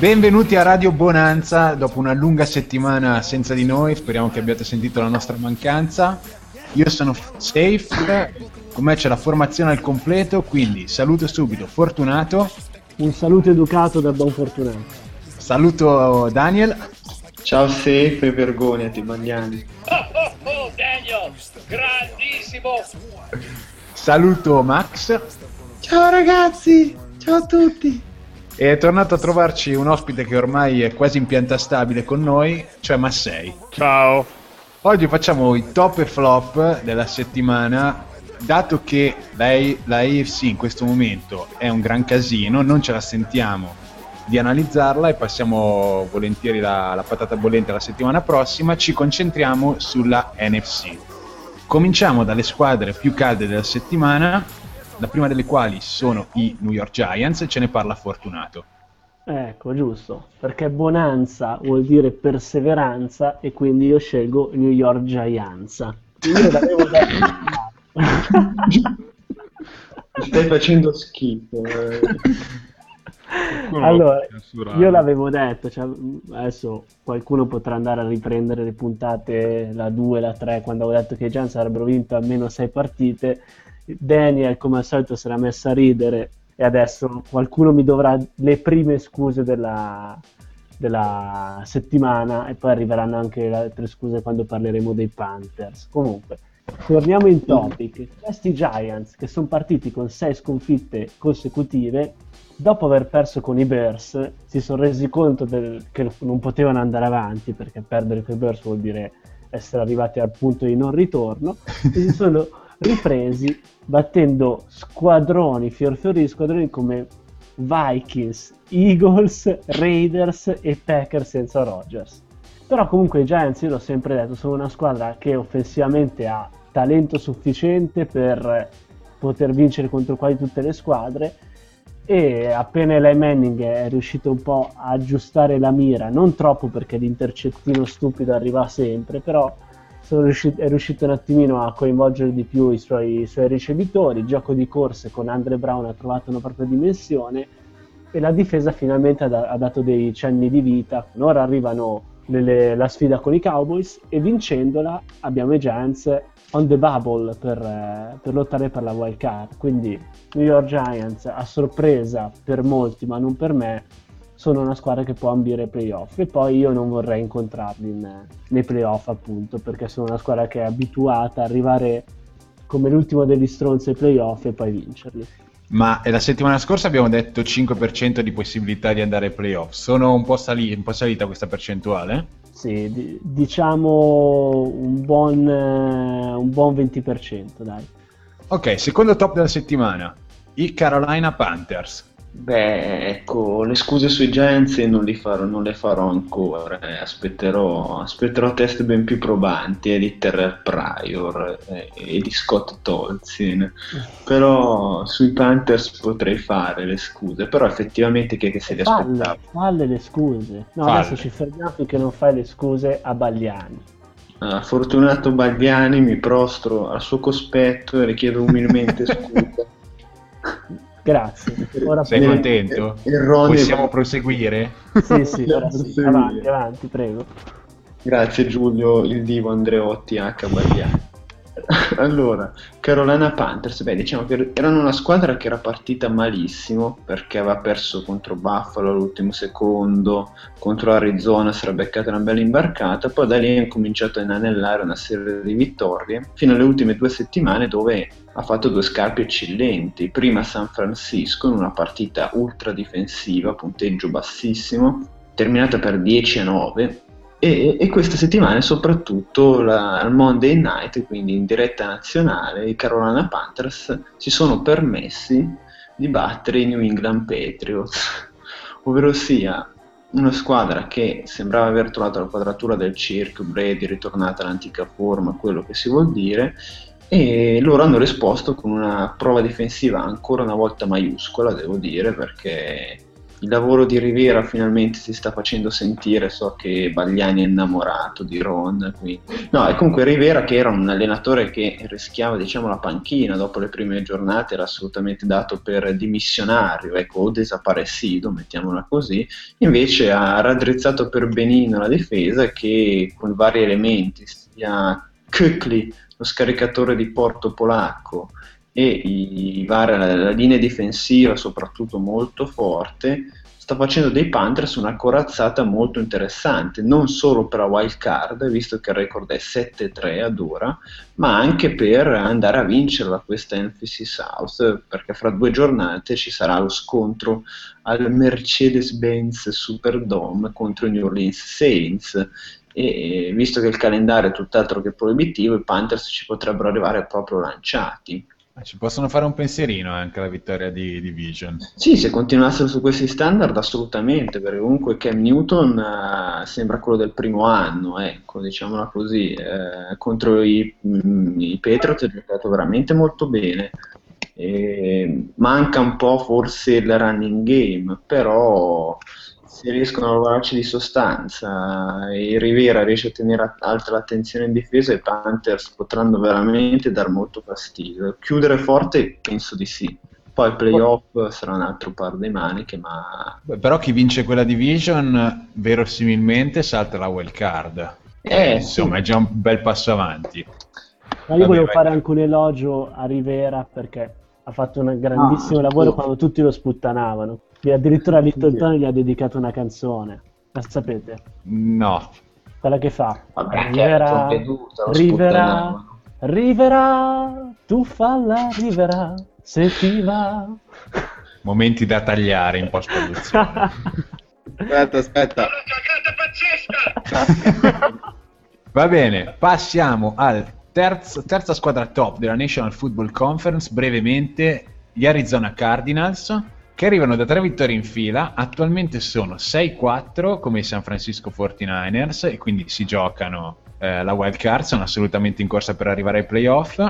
Benvenuti a Radio Bonanza dopo una lunga settimana senza di noi, speriamo che abbiate sentito la nostra mancanza. Io sono Safe, con me c'è la formazione al completo, quindi saluto subito Fortunato. Un saluto educato da buon Fortunato. Saluto Daniel. Ciao Safe e vergognati Magnani. Oh, oh, oh, Daniel, grandissimo. Saluto Max. Ciao ragazzi, ciao a tutti. È tornato a trovarci un ospite che ormai è quasi in pianta stabile con noi, cioè Massei. Ciao. Oggi facciamo i top e flop della settimana. Dato che lei, la AFC in questo momento è un gran casino, non ce la sentiamo di analizzarla e passiamo volentieri la, la patata bollente la settimana prossima. Ci concentriamo sulla NFC. Cominciamo dalle squadre più calde della settimana, la prima delle quali sono i New York Giants ce ne parla Fortunato. Ecco, giusto, perché bonanza vuol dire perseveranza e quindi io scelgo New York Giants. Io l'avevo detto. Stai facendo schifo. Eh. allora, io l'avevo detto, cioè, adesso qualcuno potrà andare a riprendere le puntate, la 2, la 3, quando avevo detto che i Giants avrebbero vinto almeno 6 partite. Daniel, come al solito, si era messo a ridere e adesso qualcuno mi dovrà le prime scuse della, della settimana e poi arriveranno anche le altre scuse quando parleremo dei Panthers. Comunque, torniamo in topic. Questi Giants che sono partiti con sei sconfitte consecutive, dopo aver perso con i Bears, si sono resi conto del, che non potevano andare avanti perché perdere con i Bears vuol dire essere arrivati al punto di non ritorno e si sono ripresi battendo squadroni, fior fiori di squadroni come Vikings, Eagles, Raiders e Packers senza Rodgers. Però comunque i Giants, io l'ho sempre detto, sono una squadra che offensivamente ha talento sufficiente per poter vincere contro quasi tutte le squadre e appena Eli Manning è riuscito un po' a aggiustare la mira, non troppo perché l'intercettino stupido arriva sempre, però riuscito, è riuscito un attimino a coinvolgere di più i suoi, i suoi ricevitori, il gioco di corse con Andre Brown ha trovato una propria dimensione e la difesa finalmente ha, dato dei cenni di vita. Ora arrivano nelle, la sfida con i Cowboys e vincendola abbiamo i Giants on the bubble per, eh, per, lottare per la wild card. Quindi New York Giants a sorpresa per molti, ma non per me, sono una squadra che può ambire ai playoff e poi io non vorrei incontrarli in, nei playoff appunto perché sono una squadra che è abituata a arrivare come l'ultimo degli stronzi ai playoff e poi vincerli. Ma la settimana scorsa abbiamo detto 5% di possibilità di andare ai playoff. Sono un po', sali- un po salita questa percentuale? Sì, d- diciamo un buon, uh, un buon 20%, dai. Ok, secondo top della settimana, i Carolina Panthers. Beh, ecco, le scuse sui Giants non, non le farò ancora, eh. aspetterò, aspetterò test ben più probanti eh, di Terrell Pryor eh, e di Scott Tolzien, però sui Panthers potrei fare le scuse, però effettivamente chi è che se le aspettava? Falle le scuse, no falle. adesso ci fermiamo che non fai le scuse a Bagliani. Ah, fortunato Bagliani, mi prostro al suo cospetto e le chiedo umilmente scusa. Grazie. Ora Sei contento? Erroneo. Possiamo proseguire? Sì, sì, sì. avanti, avanti, prego. Grazie Giulio, il divo Andreotti H. Bagliani. Allora, Carolina Panthers, beh, diciamo che erano una squadra che era partita malissimo perché aveva perso contro Buffalo all'ultimo secondo, contro Arizona si era beccata una bella imbarcata, poi da lì ha cominciato a inanellare una serie di vittorie fino alle ultime due settimane dove ha fatto due scarpe eccellenti. Prima a San Francisco in una partita ultra difensiva, punteggio bassissimo, terminata per 10 a 9 e, e queste settimane soprattutto al Monday Night, quindi in diretta nazionale, i Carolina Panthers si sono permessi di battere i New England Patriots, ovvero sia una squadra che sembrava aver trovato la quadratura del circo, Brady ritornata all'antica forma, quello che si vuol dire, e loro hanno risposto con una prova difensiva ancora una volta maiuscola, devo dire, perché il lavoro di Rivera finalmente si sta facendo sentire, so che Bagliani è innamorato di Ron, quindi... no, e comunque Rivera che era un allenatore che rischiava diciamo la panchina dopo le prime giornate, era assolutamente dato per dimissionario, ecco, o desaparecido, mettiamola così, invece ha raddrizzato per benino la difesa che con vari elementi, sia Kukli, lo scaricatore di porto polacco, e i, vari, la, la linea difensiva soprattutto molto forte sta facendo dei Panthers una corazzata molto interessante, non solo per la wild card, visto che il record è 7-3 ad ora, ma anche per andare a vincerla questa NFC South, perché fra due giornate ci sarà lo scontro al Mercedes-Benz Superdome contro i New Orleans Saints. E visto che il calendario è tutt'altro che proibitivo, i Panthers ci potrebbero arrivare proprio lanciati. Ci possono fare un pensierino anche alla vittoria di, di Vision. Sì, se continuassero su questi standard assolutamente, perché comunque Cam Newton uh, sembra quello del primo anno, ecco, diciamola così, uh, contro i, mm, i Patriots ha giocato veramente molto bene. E manca un po' forse il running game, però se riescono a lavorarci di sostanza e Rivera riesce a tenere alta l'attenzione in difesa, i Panthers potranno veramente dar molto fastidio. Chiudere forte penso di sì. Poi il playoff sarà un altro par di maniche, ma... Beh, però chi vince quella division verosimilmente salta la wild card. Eh, Insomma, sì. è già un bel passo avanti. Ma io Vabbè, volevo vai. fare anche un elogio a Rivera perché ha fatto un grandissimo ah, lavoro quando tutti lo sputtanavano. E addirittura Littleton gli ha dedicato una canzone. La sapete? No. Quella che fa. Vabbè, Rivera, Rivera, Rivera, tu falla Rivera, se ti va. Momenti da tagliare in post-produzione. aspetta, aspetta. Va bene, passiamo al terzo, terza squadra top della National Football Conference, brevemente gli Arizona Cardinals che arrivano da tre vittorie in fila, attualmente sono 6-4 come i San Francisco 49ers e quindi si giocano eh, la wild card, sono assolutamente in corsa per arrivare ai playoff.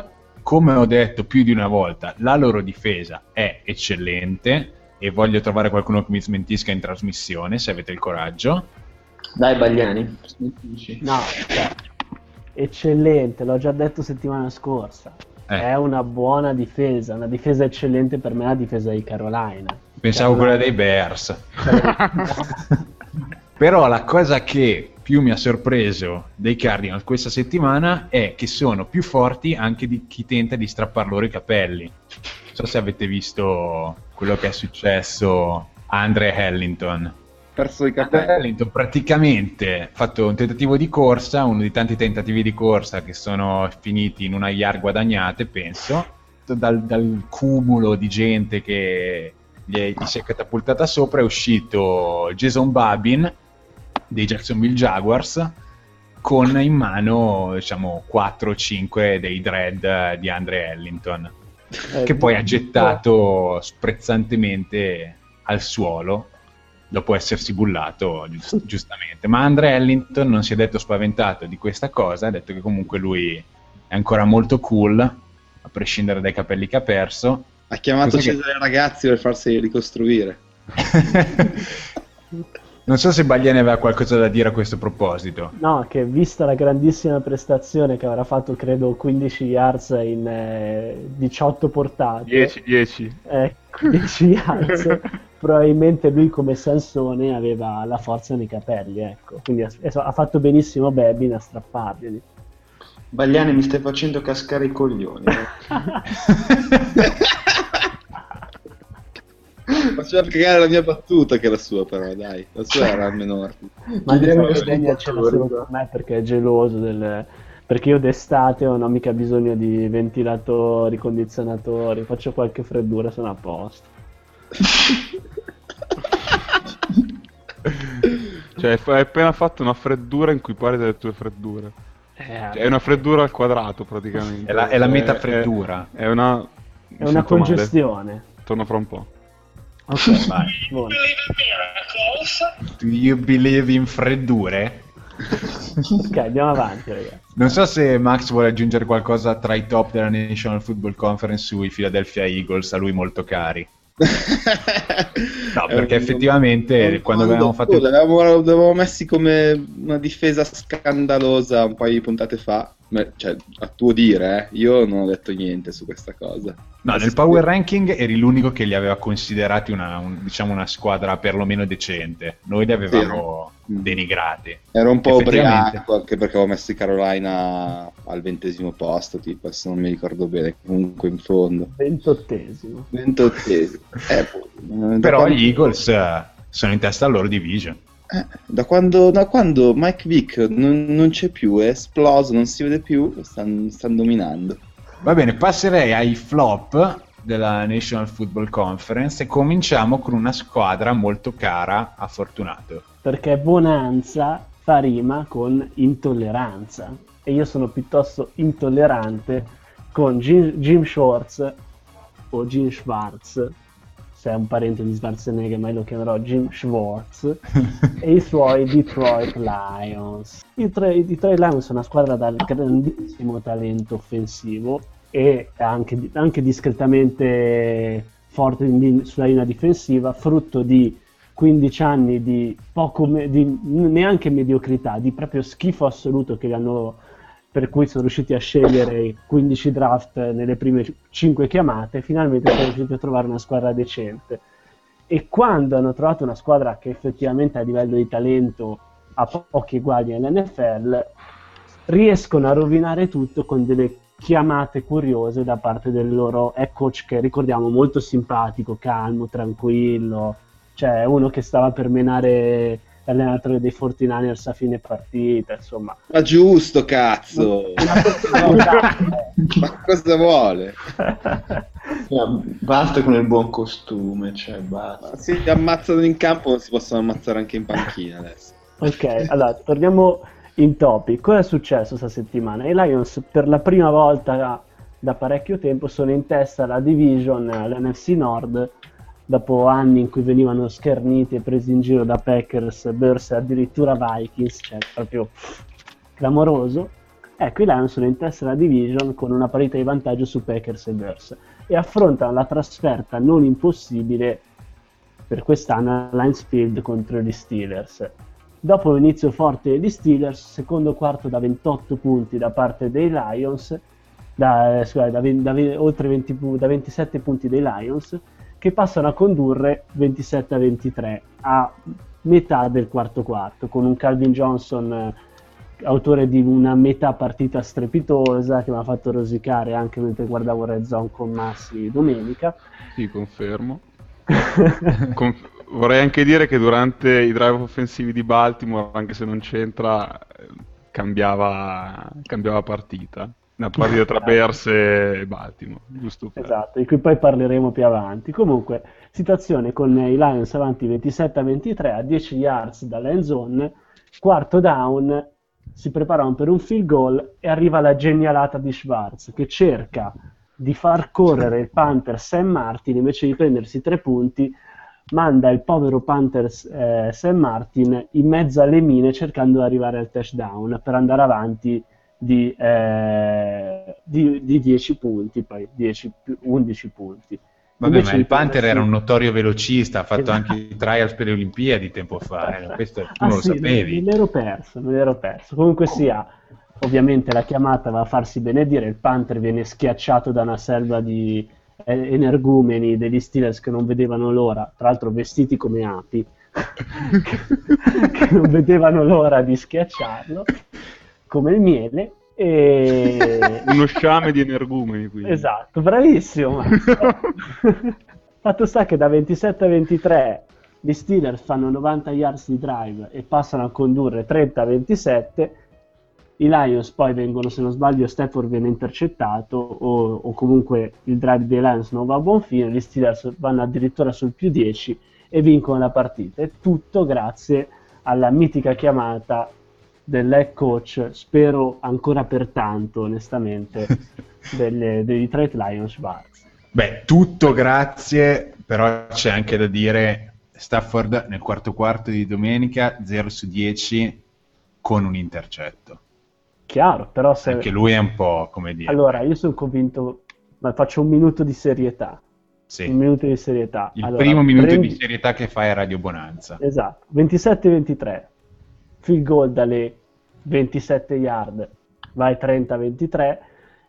Come ho detto più di una volta, la loro difesa è eccellente e voglio trovare qualcuno che mi smentisca in trasmissione se avete il coraggio. Dai Bagliani. No, cioè, eccellente, l'ho già detto settimana scorsa. Eh. È una buona difesa, una difesa eccellente per me è la difesa di Carolina. Pensavo quella dei Bears. Però la cosa che più mi ha sorpreso dei Cardinals questa settimana è che sono più forti anche di chi tenta di strappar loro i capelli. Non so se avete visto quello che è successo a Andre Hallington perso i capelli. Wellington praticamente ha fatto un tentativo di corsa, uno dei tanti tentativi di corsa che sono finiti in una yard guadagnate, penso, dal, dal cumulo di gente che gli, gli si è catapultata sopra è uscito Jason Babin dei Jacksonville Jaguars con in mano diciamo 4 o 5 dei dread di Andre Ellington eh, che poi ha gettato sprezzantemente al suolo dopo essersi bullato giust- giustamente. Ma Andre Ellington non si è detto spaventato di questa cosa, ha detto che comunque lui è ancora molto cool, a prescindere dai capelli che ha perso. Ha chiamato Così Cesare che... Ragazzi per farsi ricostruire. non so se Bagliani aveva qualcosa da dire a questo proposito. No, che vista la grandissima prestazione che avrà fatto, credo, 15 yards in eh, 18 portate. 10, 10. Eh, 10 yards. probabilmente lui come Sansone aveva la forza nei capelli, ecco. Quindi ha, ha fatto benissimo Babin a strapparglieli. Bagliani mi stai facendo cascare i coglioni. Faceva cagare la mia battuta che la sua, però, dai. La sua era almeno Ma diciamo che Daniel ce l'ha solo con me perché è geloso del... Perché io d'estate non ho mica bisogno di ventilatori, condizionatori, faccio qualche freddura, sono a posto. Cioè, hai appena fatto una freddura in cui parli delle tue freddure. Eh, Cioè, è una freddura al quadrato praticamente. È la, è la È- metafreddura. È, è una... è una sento male. congestione. Torno fra un po'. Ok, Vai. buono. Believe in miracles. Do you believe in freddure? Ok, andiamo avanti, ragazzi. Non so se Max vuole aggiungere qualcosa tra i top della National Football Conference sui Philadelphia Eagles, a lui molto cari. No, perché effettivamente quando avevamo fatto l'avevamo messi come una difesa scandalosa un paio di puntate fa. Ma, cioè, a tuo dire, eh, io non ho detto niente su questa cosa. No, nel power ranking eri l'unico che li aveva considerati una, un- diciamo una squadra perlomeno decente. Noi li avevamo Sì. denigrati. Ero un po' ubriaco anche perché avevo messo i Carolina al ventesimo posto, tipo, adesso non mi ricordo bene, comunque in fondo. Ventottesimo. Ventottesimo. Eh, Però gli Eagles eh, sono in testa alla loro division. Eh, da, quando, da quando Mike Vick non, non c'è più, è esploso, non si vede più, stanno, stanno dominando. Va bene, passerei ai flop della National Football Conference e cominciamo con una squadra molto cara a Fortunato. Perché bonanza fa rima con intolleranza. E io sono piuttosto intollerante con Jim, Jim Schwartz o Jim Schwartz, se è un parente di Schwarzenegger, ma lo chiamerò Jim Schwartz, e i suoi Detroit Lions. I Detroit, i Detroit Lions sono una squadra dal grandissimo talento offensivo e anche, anche discretamente forte in- sulla linea difensiva, frutto di 15 anni di poco di neanche mediocrità, di proprio schifo assoluto che li hanno per cui sono riusciti a scegliere 15 draft nelle prime 5 chiamate, finalmente sono riusciti a trovare una squadra decente. E quando hanno trovato una squadra che effettivamente a livello di talento ha po- pochi eguali nell'NFL, riescono a rovinare tutto con delle chiamate curiose da parte del loro head coach che ricordiamo molto simpatico, calmo, tranquillo, cioè uno che stava per menare l'allenatore dei 49ers a fine partita, insomma. Ma giusto, cazzo! Eh. Ma cosa vuole? No, basta con il buon costume, cioè basta. Si ammazzano in campo, non si possono ammazzare anche in panchina adesso. Ok, allora torniamo in topic. Cosa è successo questa settimana? I Lions per la prima volta da, parecchio tempo sono in testa alla division, l'NFC Nord, dopo anni in cui venivano scherniti e presi in giro da Packers, Bears e addirittura Vikings, cioè proprio clamoroso. Ecco, i Lions sono in testa alla division con una parità di vantaggio su Packers e Bears e affrontano la trasferta non impossibile per quest'anno a Lions Field contro gli Steelers. Dopo l'inizio forte degli Steelers, secondo quarto da 28 punti da parte dei Lions, da, eh, scusate, da, da ve- oltre 20 pu- da 27 punti dei Lions, che passano a condurre 27 a 23 a metà del quarto quarto, con un Calvin Johnson eh, autore di una metà partita strepitosa che mi ha fatto rosicare anche mentre guardavo Red Zone con Massi domenica. Sì, confermo. Con- vorrei anche dire che durante i drive offensivi di Baltimore, anche se non c'entra, eh, cambiava, cambiava partita. Una partita tra Bears e Baltimore, giusto per... Esatto, di cui poi parleremo più avanti. Comunque, situazione con i Lions avanti 27 a 23 a 10 yards dall'end zone, quarto down, si preparano per un field goal e arriva la genialata di Schwartz che cerca di far correre il Panther Sam Martin invece di prendersi tre punti manda il povero Panther eh, Sam Martin in mezzo alle mine cercando di arrivare al touchdown per andare avanti di, eh, di, di 10 punti, poi 10 più 11 punti. Vabbè, Invece ma il Panther era un notorio velocista, ha fatto Esatto. anche i trials per le Olimpiadi tempo fa, eh, questo tu Ah, non lo sì, sapevi. Me l'ero perso, me l'ero perso. Comunque sia, ovviamente la chiamata va a farsi benedire, il Panther viene schiacciato da una selva di eh, energumeni degli Steelers che non vedevano l'ora, tra l'altro vestiti come api, che non vedevano l'ora di schiacciarlo, come il miele, E... Uno sciame di energumeni, quindi. Esatto, bravissimo. Fatto sta che da 27 a 23 gli Steelers fanno 90 yards di drive e passano a condurre 30 a 27. I Lions poi vengono, se non sbaglio, Stafford viene intercettato o, o comunque il drive dei Lions non va a buon fine. Gli Steelers vanno addirittura sul più 10 e vincono la partita. E tutto grazie alla mitica chiamata dell'head coach, spero ancora per tanto, onestamente, delle, dei Detroit Lions Bards. Beh, tutto grazie, però c'è anche da dire Stafford nel quarto quarto di domenica 0 su 10 con un intercetto. Chiaro, però se... Anche lui è un po' come dire. Allora, io sono convinto, ma faccio un minuto di serietà. Sì. Un minuto di serietà. Il Allora, primo minuto prendi- di serietà che fai a Radio Bonanza. Esatto, 27-23, field goal dalle 27 yard, vai 30-23,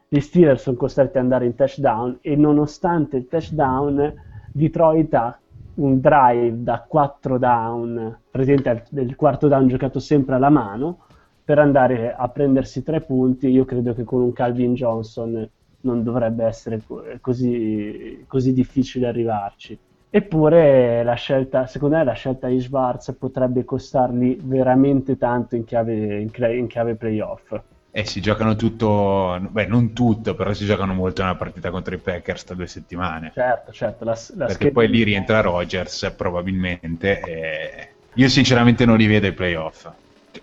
gli Steelers sono costretti ad andare in touchdown e nonostante il touchdown, Detroit ha un drive da 4 down, presente del quarto down giocato sempre alla mano, per andare a prendersi tre punti, io credo che con un Calvin Johnson non dovrebbe essere co- così, così difficile arrivarci. Eppure la scelta, secondo me la scelta di Schwarz potrebbe costargli veramente tanto in chiave, in in chiave playoff. E si giocano tutto, beh, non tutto, però si giocano molto nella partita contro i Packers tra due settimane. Certo, certo. La, la perché scheda- poi lì rientra Rogers probabilmente. E io sinceramente non li vedo ai playoff.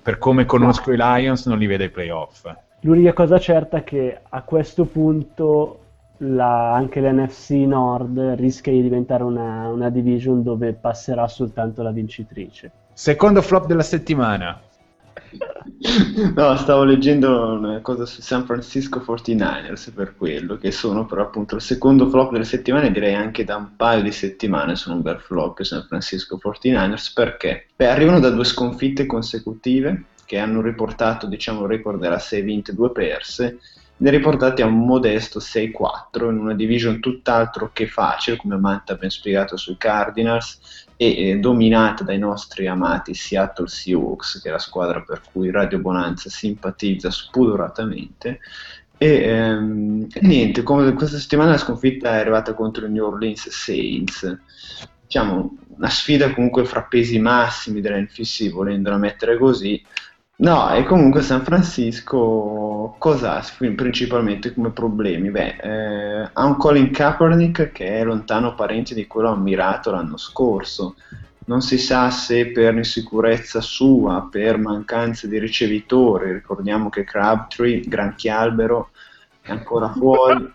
Per come conosco i Lions, non li vedo ai playoff. L'unica cosa certa è che a questo punto la- anche l'NFC Nord rischia di diventare una, una division dove passerà soltanto la vincitrice. Secondo flop della settimana. No, stavo leggendo una cosa su San Francisco 49ers per quello, che sono però appunto il secondo flop delle settimane, direi anche da un paio di settimane sono un bel flop i San Francisco 49ers, perché? Beh, arrivano da due sconfitte consecutive che hanno riportato, diciamo, il record della 6 vinte e 2 perse, ne riportati a un modesto 6-4 in una division tutt'altro che facile, come Manta ha ben spiegato sui Cardinals, e eh, dominata dai nostri amati Seattle Seahawks, che è la squadra per cui Radio Bonanza simpatizza spudoratamente. E ehm, niente, come questa settimana la sconfitta è arrivata contro i New Orleans Saints. Diciamo, una sfida comunque fra pesi massimi dell'NFC, volendola mettere così. No, e comunque San Francisco cosa ha principalmente come problemi? Beh, eh, ha un Colin Kaepernick che è lontano parente di quello ammirato l'anno scorso. Non si sa se per insicurezza sua, per mancanza di ricevitori, ricordiamo che Crabtree, Granchialbero, è ancora fuori.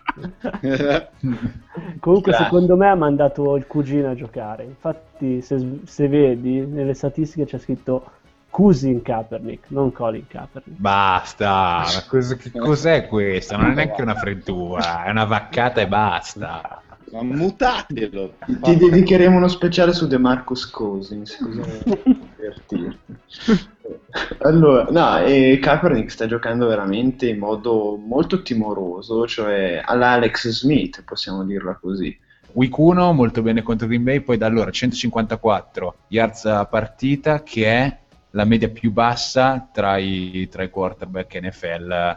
Comunque, Grazie. secondo me ha mandato il cugino a giocare. Infatti, se, se vedi nelle statistiche c'è scritto Cousin Kaepernick, non Colin Kaepernick. Basta, ma cos- che cos'è questo? Non è neanche una fredura, è una vaccata e basta. Ma mutatelo! Ti dedicheremo uno speciale su De Marcus Cousins, così divertirti. Allora, no, e Kaepernick sta giocando veramente in modo molto timoroso, cioè all'Alex Smith, possiamo dirla così. Week 1 molto bene contro Green Bay, poi da allora 154 yards a partita, che è la media più bassa tra i, tra i quarterback NFL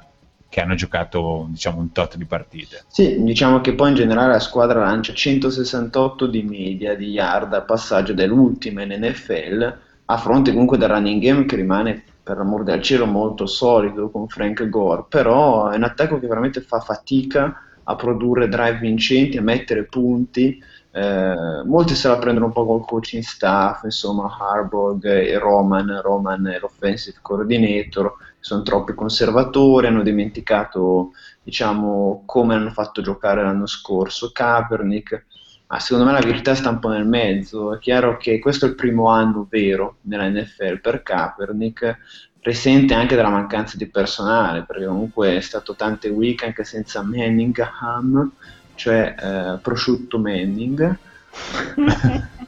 che hanno giocato diciamo un tot di partite. Sì, diciamo che poi in generale la squadra lancia 168 di media di yard a passaggio dell'ultima in NFL, a fronte comunque del running game che rimane per l'amor del cielo molto solido con Frank Gore, però è un attacco che veramente fa fatica a produrre drive vincenti, a mettere punti. Eh, molti se la prendono un po' col coaching staff, insomma, Harbaugh e Roman, Roman è l'offensive coordinator, sono troppi conservatori, hanno dimenticato diciamo come hanno fatto giocare l'anno scorso Kaepernick ma secondo me la verità sta un po' nel mezzo. È chiaro che questo è il primo anno vero nella NFL per Kaepernick risente anche della mancanza di personale perché comunque è stato tante week anche senza Manningham cioè eh, prosciutto Manning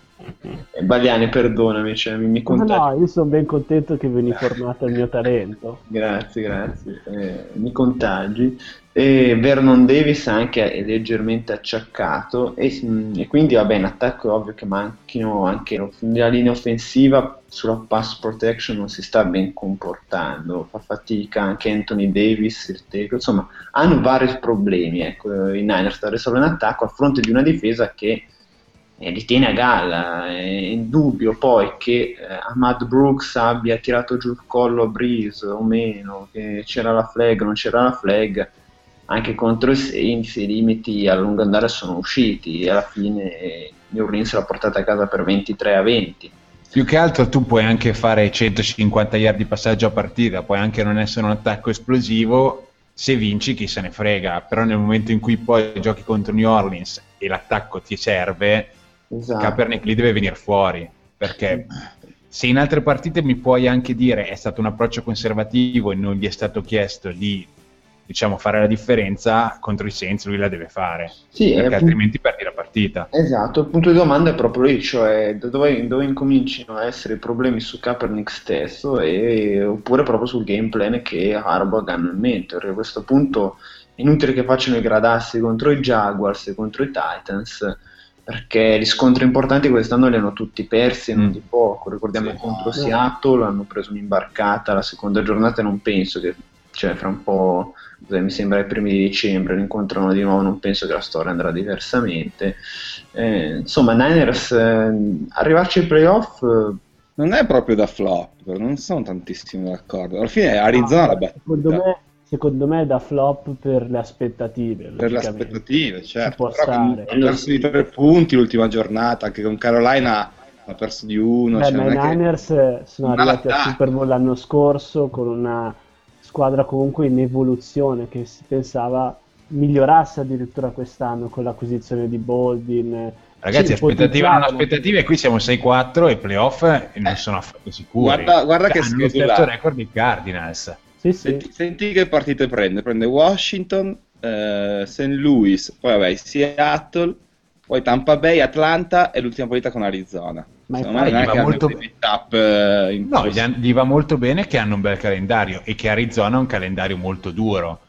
Baliani, perdonami, cioè, mi, mi No, contagi. no, io sono ben contento che veni formato al mio talento. Grazie, grazie. Eh, mi contagi. E Vernon Davis anche è leggermente acciaccato e, e quindi vabbè in attacco è ovvio che manchino anche la linea offensiva sulla pass protection non si sta ben comportando, fa fatica anche Anthony Davis, il tackle, insomma hanno vari problemi ecco, i Niners da risolvere in attacco a fronte di una difesa che eh, li tiene a galla. È indubbio poi che eh, Ahmad Brooks abbia tirato giù il collo a Breeze o meno, che c'era la flag non c'era la flag, anche contro i Saints i limiti a lungo andare sono usciti e alla fine eh, New Orleans l'ha portata a casa per 23 a 20. Più che altro tu puoi anche fare 150 yard di passaggio a partita, puoi anche non essere un attacco esplosivo, se vinci chi se ne frega, però nel momento in cui poi giochi contro New Orleans e l'attacco ti serve, Esatto. Kaepernick lì deve venire fuori, perché se in altre partite mi puoi anche dire è stato un approccio conservativo e non gli è stato chiesto di diciamo, fare la differenza, contro i Saints lui la deve fare, Sì, perché è- altrimenti perdi la partita. Esatto, il punto di domanda è proprio lì, cioè dove, dove incominciano a essere i problemi su Kaepernick stesso e, oppure proprio sul game plan che Harbaugh hanno in mente, perché a questo punto è inutile che facciano i gradassi contro i Jaguars e contro i Titans, perché gli scontri importanti quest'anno li hanno tutti persi non Mm. di poco, ricordiamo contro Seattle hanno preso un'imbarcata, la seconda giornata non penso che, cioè fra un po', cos'è, mi sembra i primi di dicembre, lo incontrano di nuovo, non penso che la storia andrà diversamente. Eh, insomma, Niners, eh, arrivarci ai playoff, eh, Non è proprio da flop, non sono tantissimo d'accordo. Alla fine Arizona l'ha battuta. Secondo me, secondo me è da flop per le aspettative. Per le aspettative, certo. può Però stare. ha perso di tre punti l'ultima giornata, anche con Carolina ha perso di uno. Beh, cioè, ma non i Niners eh, sono arrivati al. Super Bowl l'anno scorso con una squadra comunque in evoluzione che si pensava migliorasse addirittura quest'anno con l'acquisizione di Boldin. eh, Ragazzi, aspettative hanno ipotizzavano. aspettative, qui siamo 6-4 e i playoff eh, non sono affatto sicuri. Guarda- guarda che hanno lo schedula. record dei Cardinals. Sì, sì. Senti, senti che partite prende? Prende Washington, eh, St. Louis, poi vabbè, Seattle, poi Tampa Bay, Atlanta e l'ultima partita con Arizona. Ma infatti è va molto matchup, eh, No, gli, gli va molto bene che hanno un bel calendario e che Arizona ha un calendario molto duro.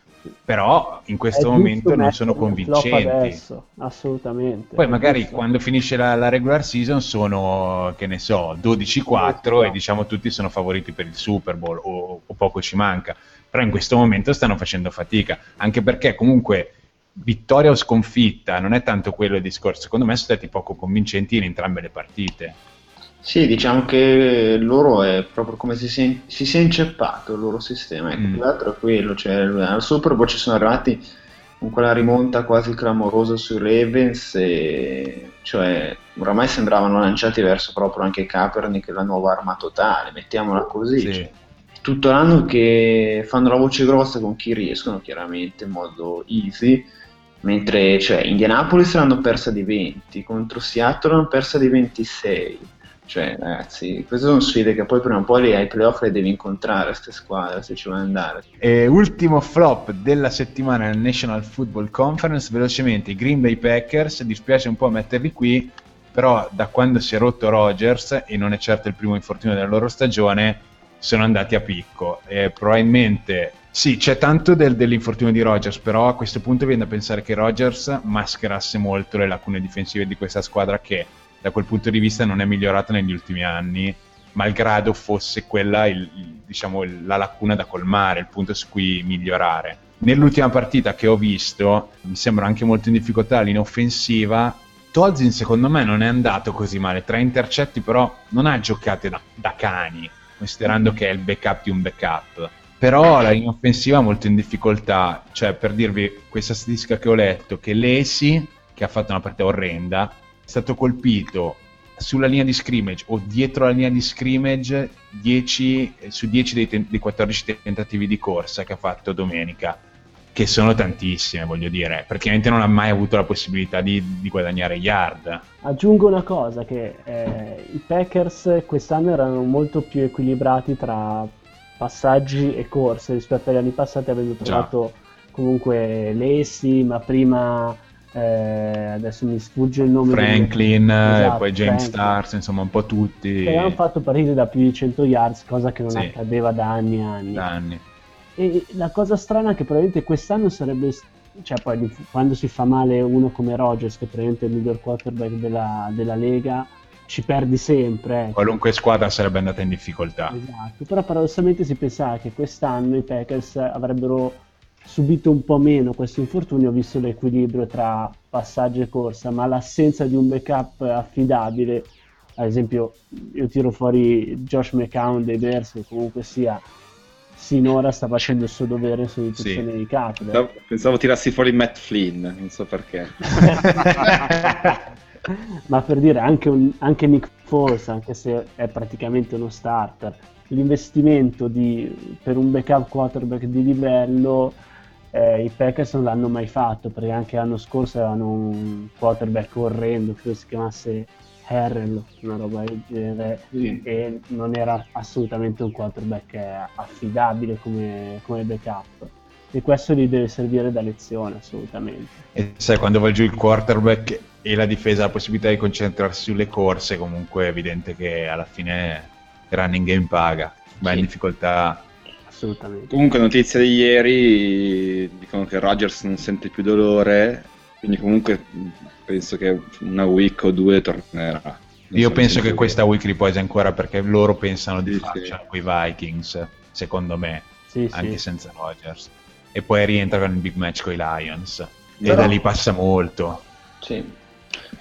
Però in È questo giusto momento non sono convincenti. adesso, assolutamente. Poi È magari giusto. quando finisce la, la regular season sono, che ne so, 12-4 e diciamo tutti sono favoriti per il Super Bowl o, o poco ci manca. Però in questo momento stanno facendo fatica, anche perché comunque vittoria o sconfitta non è tanto quello il discorso. Secondo me sono stati poco convincenti in entrambe le partite. sì, diciamo che loro è proprio come si, si, è- si, si è inceppato il loro sistema. Ecco, Mm. più che altro è quello, cioè al Super Bowl ci sono arrivati con quella rimonta quasi clamorosa sui Ravens, e, cioè oramai sembravano lanciati verso proprio anche Kaepernick, la nuova arma totale, mettiamola così. Sì. Cioè, tutto l'anno che fanno la voce grossa con chi riescono, chiaramente in modo easy, mentre cioè, Indianapolis l'hanno persa di 20, contro Seattle l'hanno persa di 26. Cioè, ragazzi, queste sono sfide che poi prima o poi ai playoff le devi incontrare, queste squadre, se ci vuoi andare. E ultimo flop della settimana nel National Football Conference, velocemente i Green Bay Packers, dispiace un po' metterli qui, però da quando si è rotto Rodgers, e non è certo il primo infortunio della loro stagione, sono andati a picco. E probabilmente sì, c'è tanto del- dell'infortunio di Rodgers, però a questo punto viene da pensare che Rodgers mascherasse molto le lacune difensive di questa squadra che da quel punto di vista non è migliorata negli ultimi anni, malgrado fosse quella il- diciamo, la lacuna da colmare, il punto su cui migliorare. Nell'ultima partita che ho visto, mi sembra anche molto in difficoltà la linea offensiva. Tolzin secondo me non è andato così male, tre intercetti però non ha giocate da, da cani, considerando che è il backup di un backup. Però la linea offensiva è molto in difficoltà, cioè per dirvi questa statistica che ho letto, che Lesi, che ha fatto una partita orrenda, è stato colpito sulla linea di scrimmage o dietro la linea di scrimmage 10, eh, su 10 dei, ten- dei 14 tentativi di corsa che ha fatto domenica, che sono tantissime, voglio dire, praticamente non ha mai avuto la possibilità di, di guadagnare yard. Aggiungo una cosa, che eh, i Packers quest'anno erano molto più equilibrati tra passaggi e corse rispetto agli anni passati, avendo Già. trovato comunque Lessi, ma prima eh, adesso mi sfugge il nome. Franklin, eh, Esatto, poi James. Stars, insomma un po' tutti Che avevano fatto partite da più di 100 yards, cosa che non Sì. accadeva da anni e anni. da anni. E la cosa strana è che probabilmente quest'anno sarebbe, cioè poi di- quando si fa male uno come Rogers, che è probabilmente il miglior quarterback della, della Lega, ci perdi sempre. ecco. Qualunque squadra sarebbe andata in difficoltà. Esatto, però paradossalmente si pensava che quest'anno i Packers avrebbero subito un po' meno questo infortunio visto l'equilibrio tra passaggio e corsa, ma l'assenza di un backup affidabile, ad esempio io tiro fuori Josh McCown dei Bears che comunque sia sinora sta facendo il suo dovere sulla Sì. posizione di capo. Pensavo- Pensavo tirassi fuori Matt Flynn, non so perché. ma per dire anche, un- anche Nick Foles, anche se è praticamente uno starter, l'investimento di- per un backup quarterback di livello eh, i Packers non l'hanno mai fatto perché anche l'anno scorso avevano un quarterback orrendo, credo si chiamasse Harrell, una roba del genere, Sì. e non era assolutamente un quarterback eh, affidabile come, come backup. E questo gli deve servire da lezione assolutamente. E sai, quando va giù il quarterback e la difesa ha la possibilità di concentrarsi sulle corse, comunque è evidente che alla fine il running game paga. Va in Sì. difficoltà. Assolutamente. Comunque, notizia di ieri dicono che Rogers non sente più dolore, quindi comunque penso che una week o due tornerà. Non Io so penso che questa week riposi ancora perché loro pensano di Sì, farcela sì. con i Vikings, secondo me, Sì, anche sì. senza Rodgers. E poi rientra con il big match con i Lions. E Però- da lì passa molto. Sì.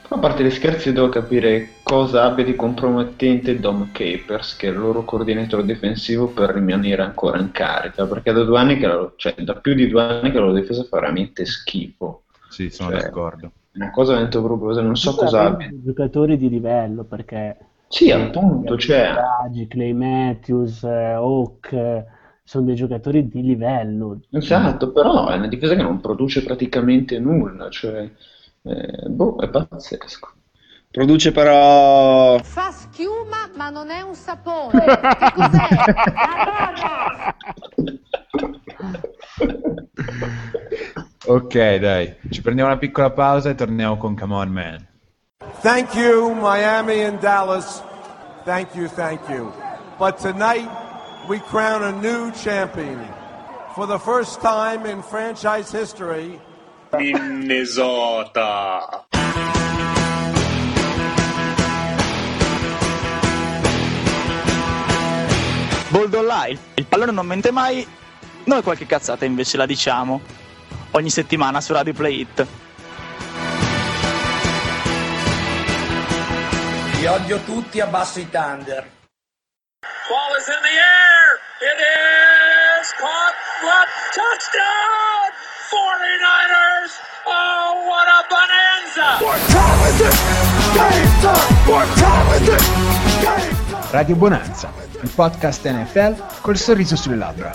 Però a parte gli scherzi devo capire cosa abbia di compromettente Dom Capers, che è il loro coordinatore difensivo, per rimanere ancora in carica, perché da due anni che la, cioè, da più di due anni che la loro difesa fa veramente schifo. Sì, sono Cioè, d'accordo. È Una cosa veramente proprio, non so cosa abbia. Dei Giocatori di livello perché Sì, appunto, cioè, Raggi, Clay Matthews, eh, Hawk, sono dei giocatori di livello. esatto, però è una difesa che non produce praticamente nulla, cioè, eh, boh, è pazzesco. Produce però Fa schiuma ma non è un sapone. Che cos'è? Ok, dai, ci prendiamo una piccola pausa e torniamo con Come On Man. Thank you, Miami and Dallas. Thank you, thank you. But tonight, we crown a new champion. For the first time in franchise history, Minnesota. Boldo Live, il pallone non mente mai, noi qualche cazzata invece la diciamo. Ogni settimana su Radio Play It. Vi odio tutti, abbasso i Thunder. Ball is in the air. It is caught. What touchdown! 49ers. Radio Bonanza, il podcast NFL col sorriso sulle labbra.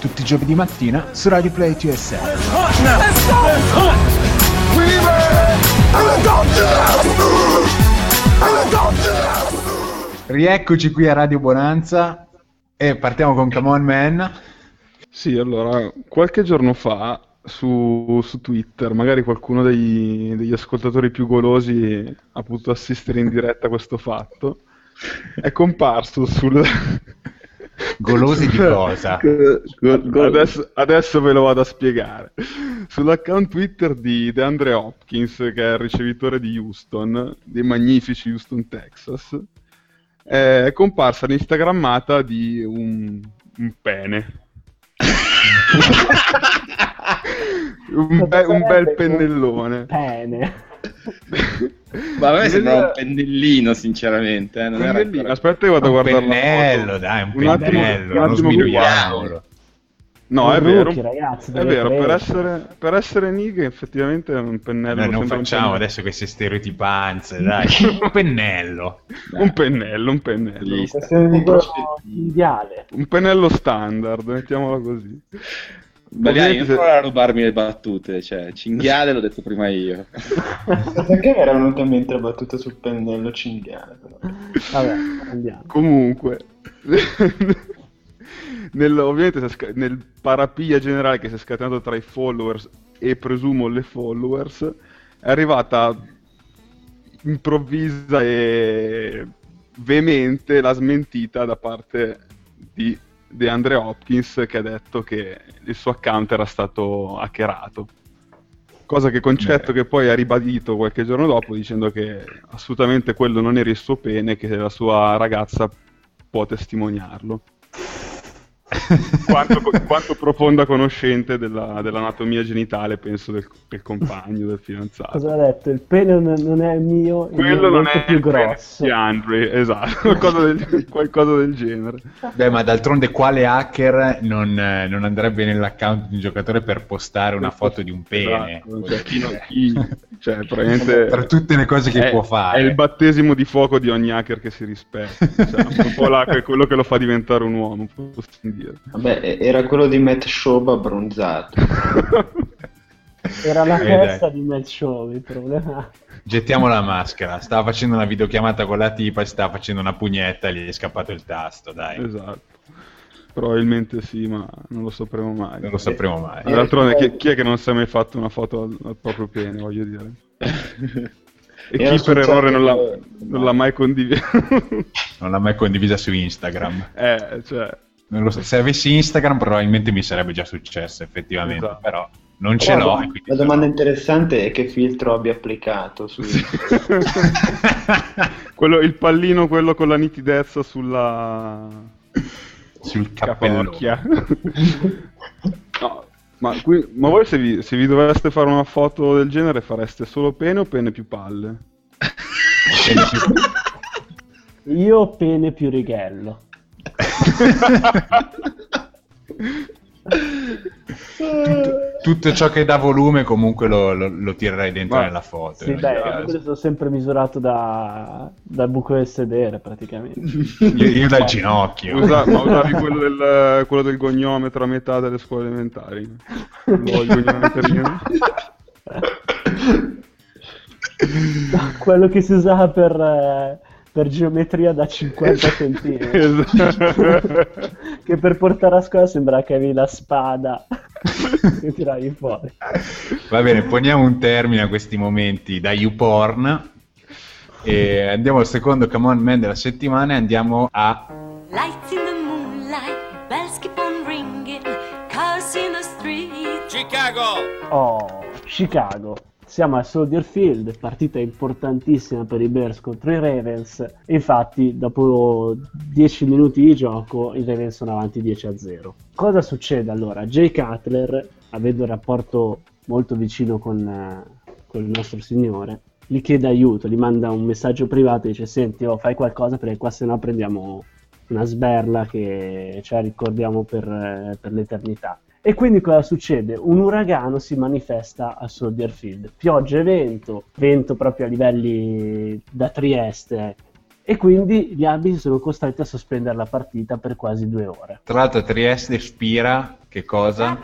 Tutti i giovedì mattina su Radio Play the Rieccoci qui a Radio Bonanza e partiamo con Come On Man. Sì, allora, qualche giorno fa su, su Twitter, magari qualcuno dei- degli ascoltatori più golosi ha potuto assistere in diretta a questo fatto, è comparso sul... Golosi di cosa? Adesso, adesso ve lo vado a spiegare. Sull'account Twitter di DeAndre Hopkins, che è il ricevitore di Houston, dei magnifici Houston, Texas, è comparsa l'instagrammata di un, un pene. un, be- un bel pennellone. Pene. Ma a me sembra un pennellino, sinceramente. eh, Non era Pennellino. ancora- Aspetta che vado a Un guardare la pennello, foto. dai, un Un attimo- pennello, un non attimo sminuiamolo. No, Un è vero. ragazzi, è vero, per essere, per essere Nick effettivamente è un pennello. Noi non un facciamo pennello. adesso queste stereotipanze, dai. Un pennello. Un pennello, un pennello. Quello ideale. Un pennello standard, mettiamola così. Ovviamente non provare a rubarmi le battute, cioè, cinghiale l'ho detto prima io. Perché mi era venuta in mente la battuta sul pennello cinghiale? Però. Vabbè, andiamo. Comunque, nel, ovviamente nel parapiglia generale che si è scatenato tra i followers e presumo le followers, è arrivata improvvisa e veemente la smentita da parte di DeAndre Hopkins che ha detto che il suo account era stato hackerato. Cosa che concetto che poi ha ribadito qualche giorno dopo dicendo che assolutamente quello non era il suo pene, che la sua ragazza può testimoniarlo. Quanto, quanto profonda conoscente della- dell'anatomia genitale, penso, del, del compagno, del fidanzato. Cosa ha detto? Il pene non non è mio, il mio Quello non molto è più grosso. di Andre, esatto, qualcosa del, qualcosa del genere. Beh, ma d'altronde quale hacker non, non andrebbe nell'account di un giocatore per postare una foto di un pene? Esatto, cioè, chi non- chi- cioè, probabilmente Per tutte le cose che è, può fare. È il battesimo di fuoco di ogni hacker che si rispetta. Cioè, un po' là, è quello che lo fa diventare un uomo, possiamo dire. Vabbè, era quello di Matt Schaub abbronzato. Era la Eh, dai. testa di Matt Show il problema. Gettiamo la maschera. Stava facendo una videochiamata con la tipa, stava facendo una pugnetta e gli è scappato il tasto, dai. Esatto. Probabilmente sì, ma non lo sapremo mai. Non lo sapremo mai. Ma D'altronde, chi, chi è che non si è mai fatto una foto al, al proprio pene, voglio dire? E Era chi per errore non l'ha, non l'ha mai condivisa? Non l'ha mai condivisa su Instagram. eh, cioè... Non lo so, Se avessi Instagram probabilmente mi sarebbe già successo, effettivamente. Esatto. Però non ce l'ho. la- La domanda interessante è che filtro abbia applicato su quello, il pallino, quello con la nitidezza sulla... sul capocchia. no, ma, qui- ma voi se vi, se vi doveste fare una foto del genere fareste solo pene o pene più palle? Io pene più righello. Tutto ciò che dà volume comunque lo, lo- lo tirerai dentro Ma- nella foto. Sì, beh, caso. io sono sempre misurato da, dal buco del sedere praticamente. io, io dal ginocchio. Usa- ma usavi quello del, quello del goniometro a metà delle scuole elementari? No, il goniometrino. Quello che si usava per, eh, per geometria da 50 centimetri. Esatto. che per portare a scuola sembra che avevi la spada che tiravi fuori. Va bene, poniamo un termine a questi momenti da YouPorn e andiamo al secondo Come On Man della settimana e andiamo a Lights in the moonlight, bells keep on ringing, cars in the street. Chicago! Oh, Chicago. Siamo al Soldier Field, partita importantissima per i Bears contro i Ravens. Infatti, dopo 10 minuti di gioco, i Ravens sono avanti 10 a 0. Cosa succede allora? Jay Cutler, avendo un rapporto molto vicino con, eh, con il nostro signore, gli chiede aiuto, gli manda un messaggio privato e dice: Senti, oh, fai qualcosa perché qua se no prendiamo una sberla che ce la ricordiamo per, eh, per l'eternità. E quindi cosa succede? Un uragano si manifesta a Soldier Field, pioggia e vento, vento proprio a livelli da Trieste, e quindi gli arbitri sono costretti a sospendere la partita per quasi due ore. tra l'altro Trieste Spira, che cosa?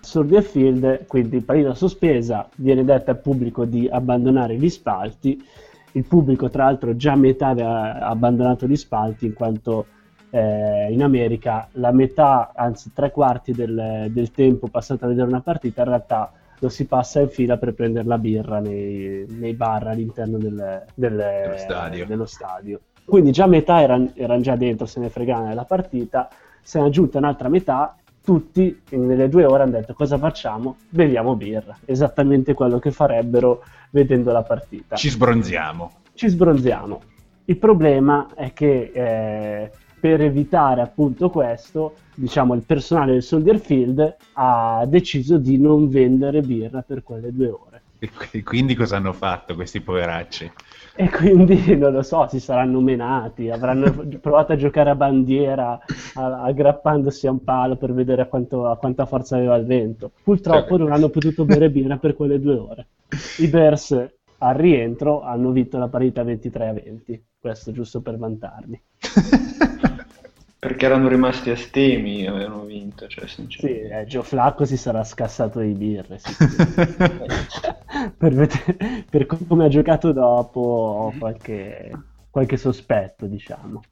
Soldier Field, quindi partita sospesa, viene detto al pubblico di abbandonare gli spalti. Il pubblico, tra l'altro, già metà aveva abbandonato gli spalti, in quanto eh, in America la metà, anzi tre quarti del, del tempo passato a vedere una partita, in realtà lo si passa in fila per prendere la birra nei, nei bar all'interno del- del- Dello stadio. dello stadio. Quindi già metà erano eran già dentro, se ne fregavano della partita, se ne è aggiunta un'altra metà, tutti nelle due ore hanno detto cosa facciamo? Beviamo birra, esattamente quello che farebbero vedendo la partita. Ci sbronziamo. Ci sbronziamo. Il problema è che eh, per evitare appunto questo, diciamo, il personale del Soldier Field ha deciso di non vendere birra per quelle due ore. E qui- quindi cosa hanno fatto questi poveracci? E quindi non lo so, si saranno menati, avranno provato a giocare a bandiera a- aggrappandosi a un palo per vedere a, quanto- a quanta forza aveva il vento. Purtroppo non hanno potuto bere birra per quelle due ore. I Bears al rientro hanno vinto la partita 23 a 20, questo giusto per vantarli. Perché erano rimasti a stemi, avevano vinto, cioè Sì, eh, Gio Flacco si sarà scassato di birre. sì. per, vedere- per come ha giocato dopo ho qualche, qualche sospetto, diciamo.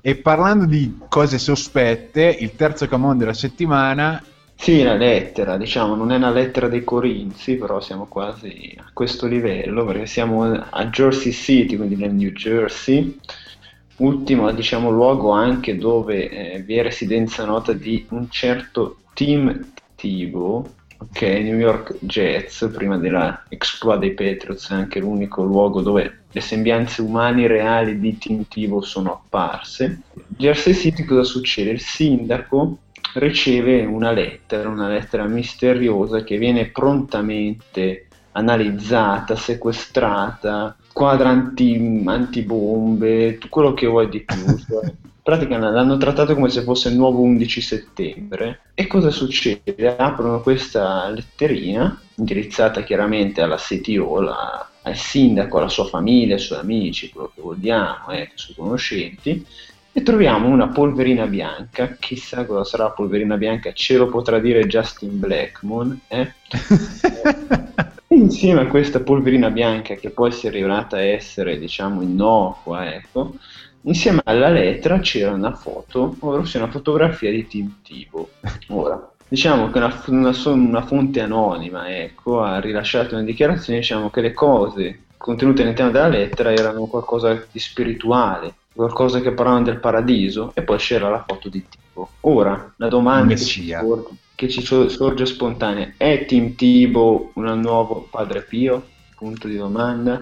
E parlando di cose sospette, il terzo Camon della settimana Sì, la lettera, diciamo, non è una lettera dei Corinzi, però siamo quasi a questo livello perché siamo a Jersey City, quindi nel New Jersey, ultimo, diciamo, luogo anche dove eh, vi è residenza nota di un certo Tim Tebow, ok, New York Jets, prima della exploit dei Patriots, è anche l'unico luogo dove le sembianze umane reali di Tim Tebow sono apparse. Jersey City cosa succede? Il sindaco riceve una lettera, una lettera misteriosa che viene prontamente analizzata, sequestrata, squadra anti, antibombe, tutto quello che vuoi di più. Cioè, pratica l'hanno trattato come se fosse il nuovo 11 settembre. E cosa succede? Aprono questa letterina, indirizzata chiaramente alla CTO, la, al sindaco, alla sua famiglia, ai suoi amici, quello che vogliamo, eh, ai suoi conoscenti, e troviamo una polverina bianca, chissà cosa sarà la polverina bianca, ce lo potrà dire Justin Blackmon, eh? insieme a questa polverina bianca che poi si è rivelata essere diciamo innocua, ecco, insieme alla lettera c'era una foto, ovvero una fotografia di Tim Tebow. Ora, diciamo che una, una, una fonte anonima ecco, ha rilasciato una dichiarazione, diciamo che le cose contenute all'interno della lettera erano qualcosa di spirituale, qualcosa che parlavano del paradiso e poi c'era la foto di Tipo. Ora, la domanda che ci, sorge, che ci, sorge, spontanea, è Tim Tibo un nuovo Padre Pio? Punto di domanda.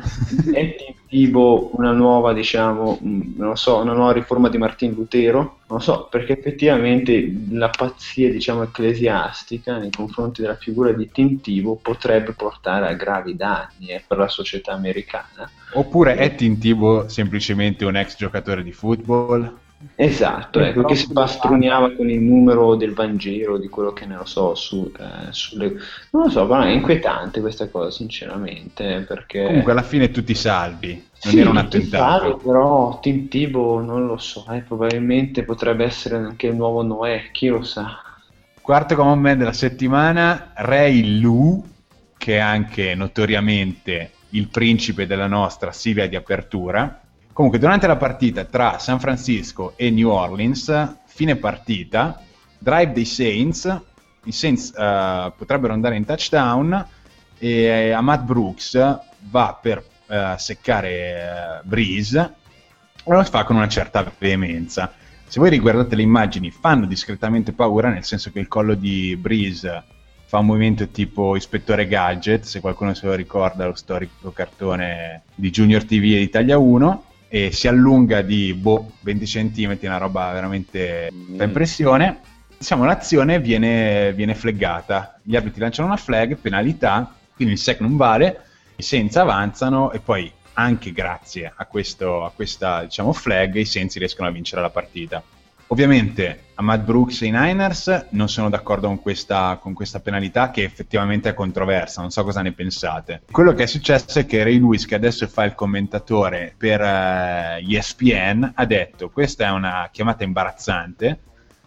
è Tim Tibo una nuova, diciamo, non so, una nuova riforma di Martin Lutero? Non lo so, perché effettivamente la pazzia, diciamo, ecclesiastica nei confronti della figura di Tim Tibo potrebbe portare a gravi danni eh, per la società americana. Oppure è Tim Tibo semplicemente un ex giocatore di football? Esatto, ecco, che si pastruniava con il numero del Vangelo, di quello che ne lo so, su, eh, sulle... non lo so, però è inquietante questa cosa, sinceramente, perché... Comunque alla fine tutti salvi, non sì, era un attentato. Salvi, però Tim non lo so, eh, probabilmente potrebbe essere anche il nuovo Noè, chi lo sa. Quarto common man della settimana, Ray Lu, che è anche notoriamente il principe della nostra sigla di apertura, Comunque, durante la partita tra San Francisco e New Orleans, fine partita, drive dei Saints, i Saints uh, potrebbero andare in touchdown e Ahmad Brooks va per uh, seccare uh, Breeze e lo fa con una certa veemenza. Se voi riguardate le immagini, fanno discretamente paura, nel senso che il collo di Breeze fa un movimento tipo Ispettore Gadget, se qualcuno se lo ricorda, lo storico cartone di Junior TV e Italia 1 e si allunga di boh, 20 cm, una roba veramente mm. fa impressione. Diciamo, l'azione viene, viene flaggata. Gli arbitri lanciano una flag, penalità, quindi il sec non vale, i Saints avanzano e poi anche grazie a, questo, a questa diciamo, flag i Saints riescono a vincere la partita. Ovviamente Ahmad Brooks e i Niners non sono d'accordo con questa, con questa, penalità che effettivamente è controversa, non so cosa ne pensate. Quello che è successo è che Ray Lewis, che adesso fa il commentatore per uh, eh, ESPN, ha detto questa è una chiamata imbarazzante,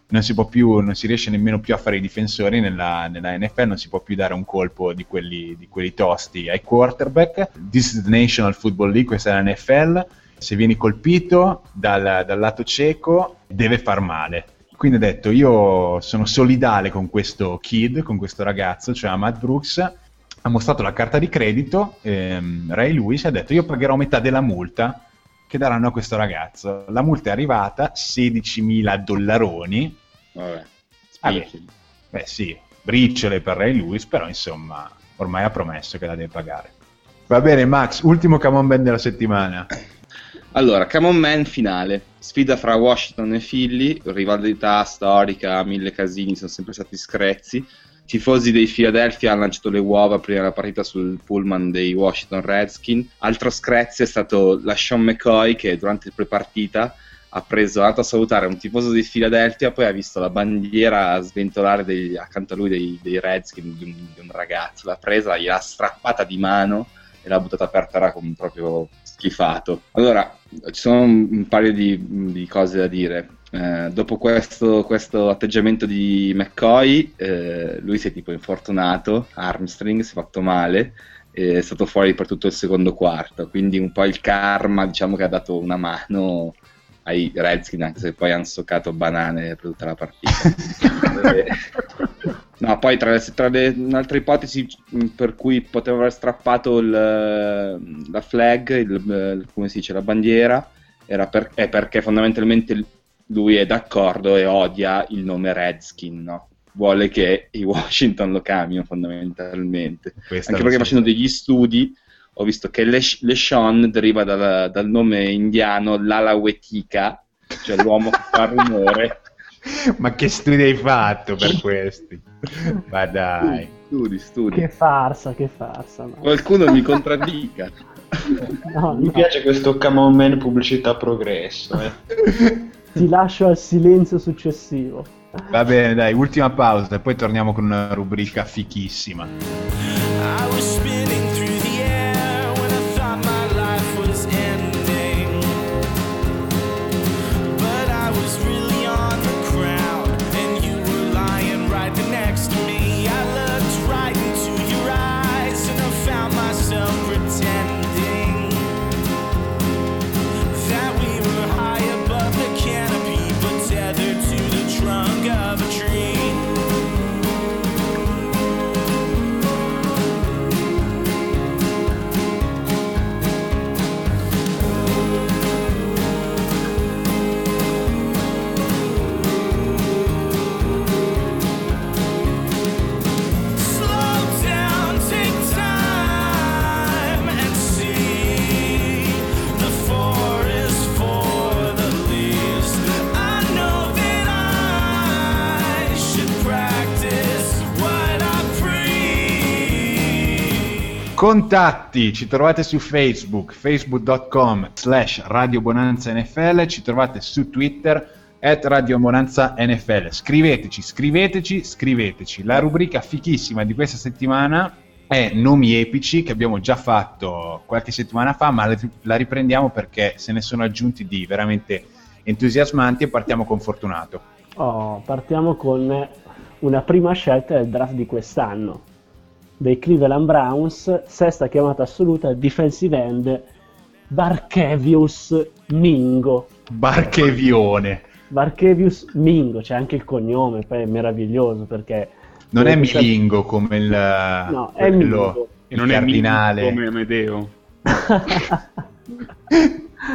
non si, più, non si riesce nemmeno più a fare i difensori nella, nella, NFL, non si può più dare un colpo di quelli, di quelli tosti ai quarterback. This is the National Football League, questa è la NFL se vieni colpito dal, dal lato cieco deve far male. Quindi ha detto io sono solidale con questo kid, con questo ragazzo, cioè Matt Brooks, ha mostrato la carta di credito, ehm, Ray Lewis ha detto io pagherò metà della multa che daranno a questo ragazzo. La multa è arrivata, 16.000 dollaroni. Vabbè, Vabbè. Beh sì, briciole per Ray Lewis, però insomma ormai ha promesso che la deve pagare. Va bene Max, ultimo Camon della settimana. Allora, Come On Man finale, sfida fra Washington e Philly, rivalità storica, mille casini, sono sempre stati screzzi. Tifosi dei Philadelphia hanno lanciato le uova prima della partita sul pullman dei Washington Redskins. Altro screzio è stato la Sean McCoy che durante il pre-partita ha preso, è andato a salutare un tifoso di Philadelphia, poi ha visto la bandiera sventolare dei, accanto a lui dei, dei Redskins di un, di un ragazzo, l'ha presa, gliel'ha strappata di mano e l'ha buttata per terra con proprio schifato. Allora, ci sono un paio di, di cose da dire. Eh, dopo questo, questo, atteggiamento di McCoy, eh, lui si è tipo infortunato, Armstrong si è fatto male, è stato fuori per tutto il secondo quarto, quindi un po' il karma diciamo che ha dato una mano ai Redskins, anche se poi hanno soccato banane per tutta la partita. No, poi tra le, tra le altre ipotesi per cui poteva aver strappato il, la flag, il- come si dice, la bandiera, era per- è perché fondamentalmente lui è d'accordo e odia il nome Redskin, no? Vuole che i Washington lo cambino fondamentalmente. Questa Anche perché facendo degli studi ho visto che Lesh- Leshon deriva dal, dal nome indiano Lalawetika, cioè l'uomo che fa rumore. Ma che studi hai fatto per questi? Ma dai. Studi, studi. Che farsa, che farsa. no. Qualcuno mi contraddica. No, Mi no. piace questo Come On Man pubblicità progresso. eh. Ti lascio al silenzio successivo. Va bene, dai, ultima pausa e poi torniamo con una rubrica fichissima. I was Contatti, ci trovate su Facebook, facebook.com slash Radio Bonanza NFL, ci trovate su Twitter at Radio Bonanza NFL. Scriveteci, scriveteci, scriveteci. La rubrica fichissima di questa settimana è Nomi Epici, che abbiamo già fatto qualche settimana fa, ma la- riprendiamo perché se ne sono aggiunti di veramente entusiasmanti e partiamo con Fortunato. Oh, partiamo con una prima scelta del draft di quest'anno. Dei Cleveland Browns, sesta chiamata assoluta, defensive end Barkevius Mingo. Barchevione. Barkevius Mingo, c'è anche il cognome, poi è meraviglioso perché... Non è Milingo come il, No, è quello- Mingo. il non è cardinale. Mingo come Amedeo.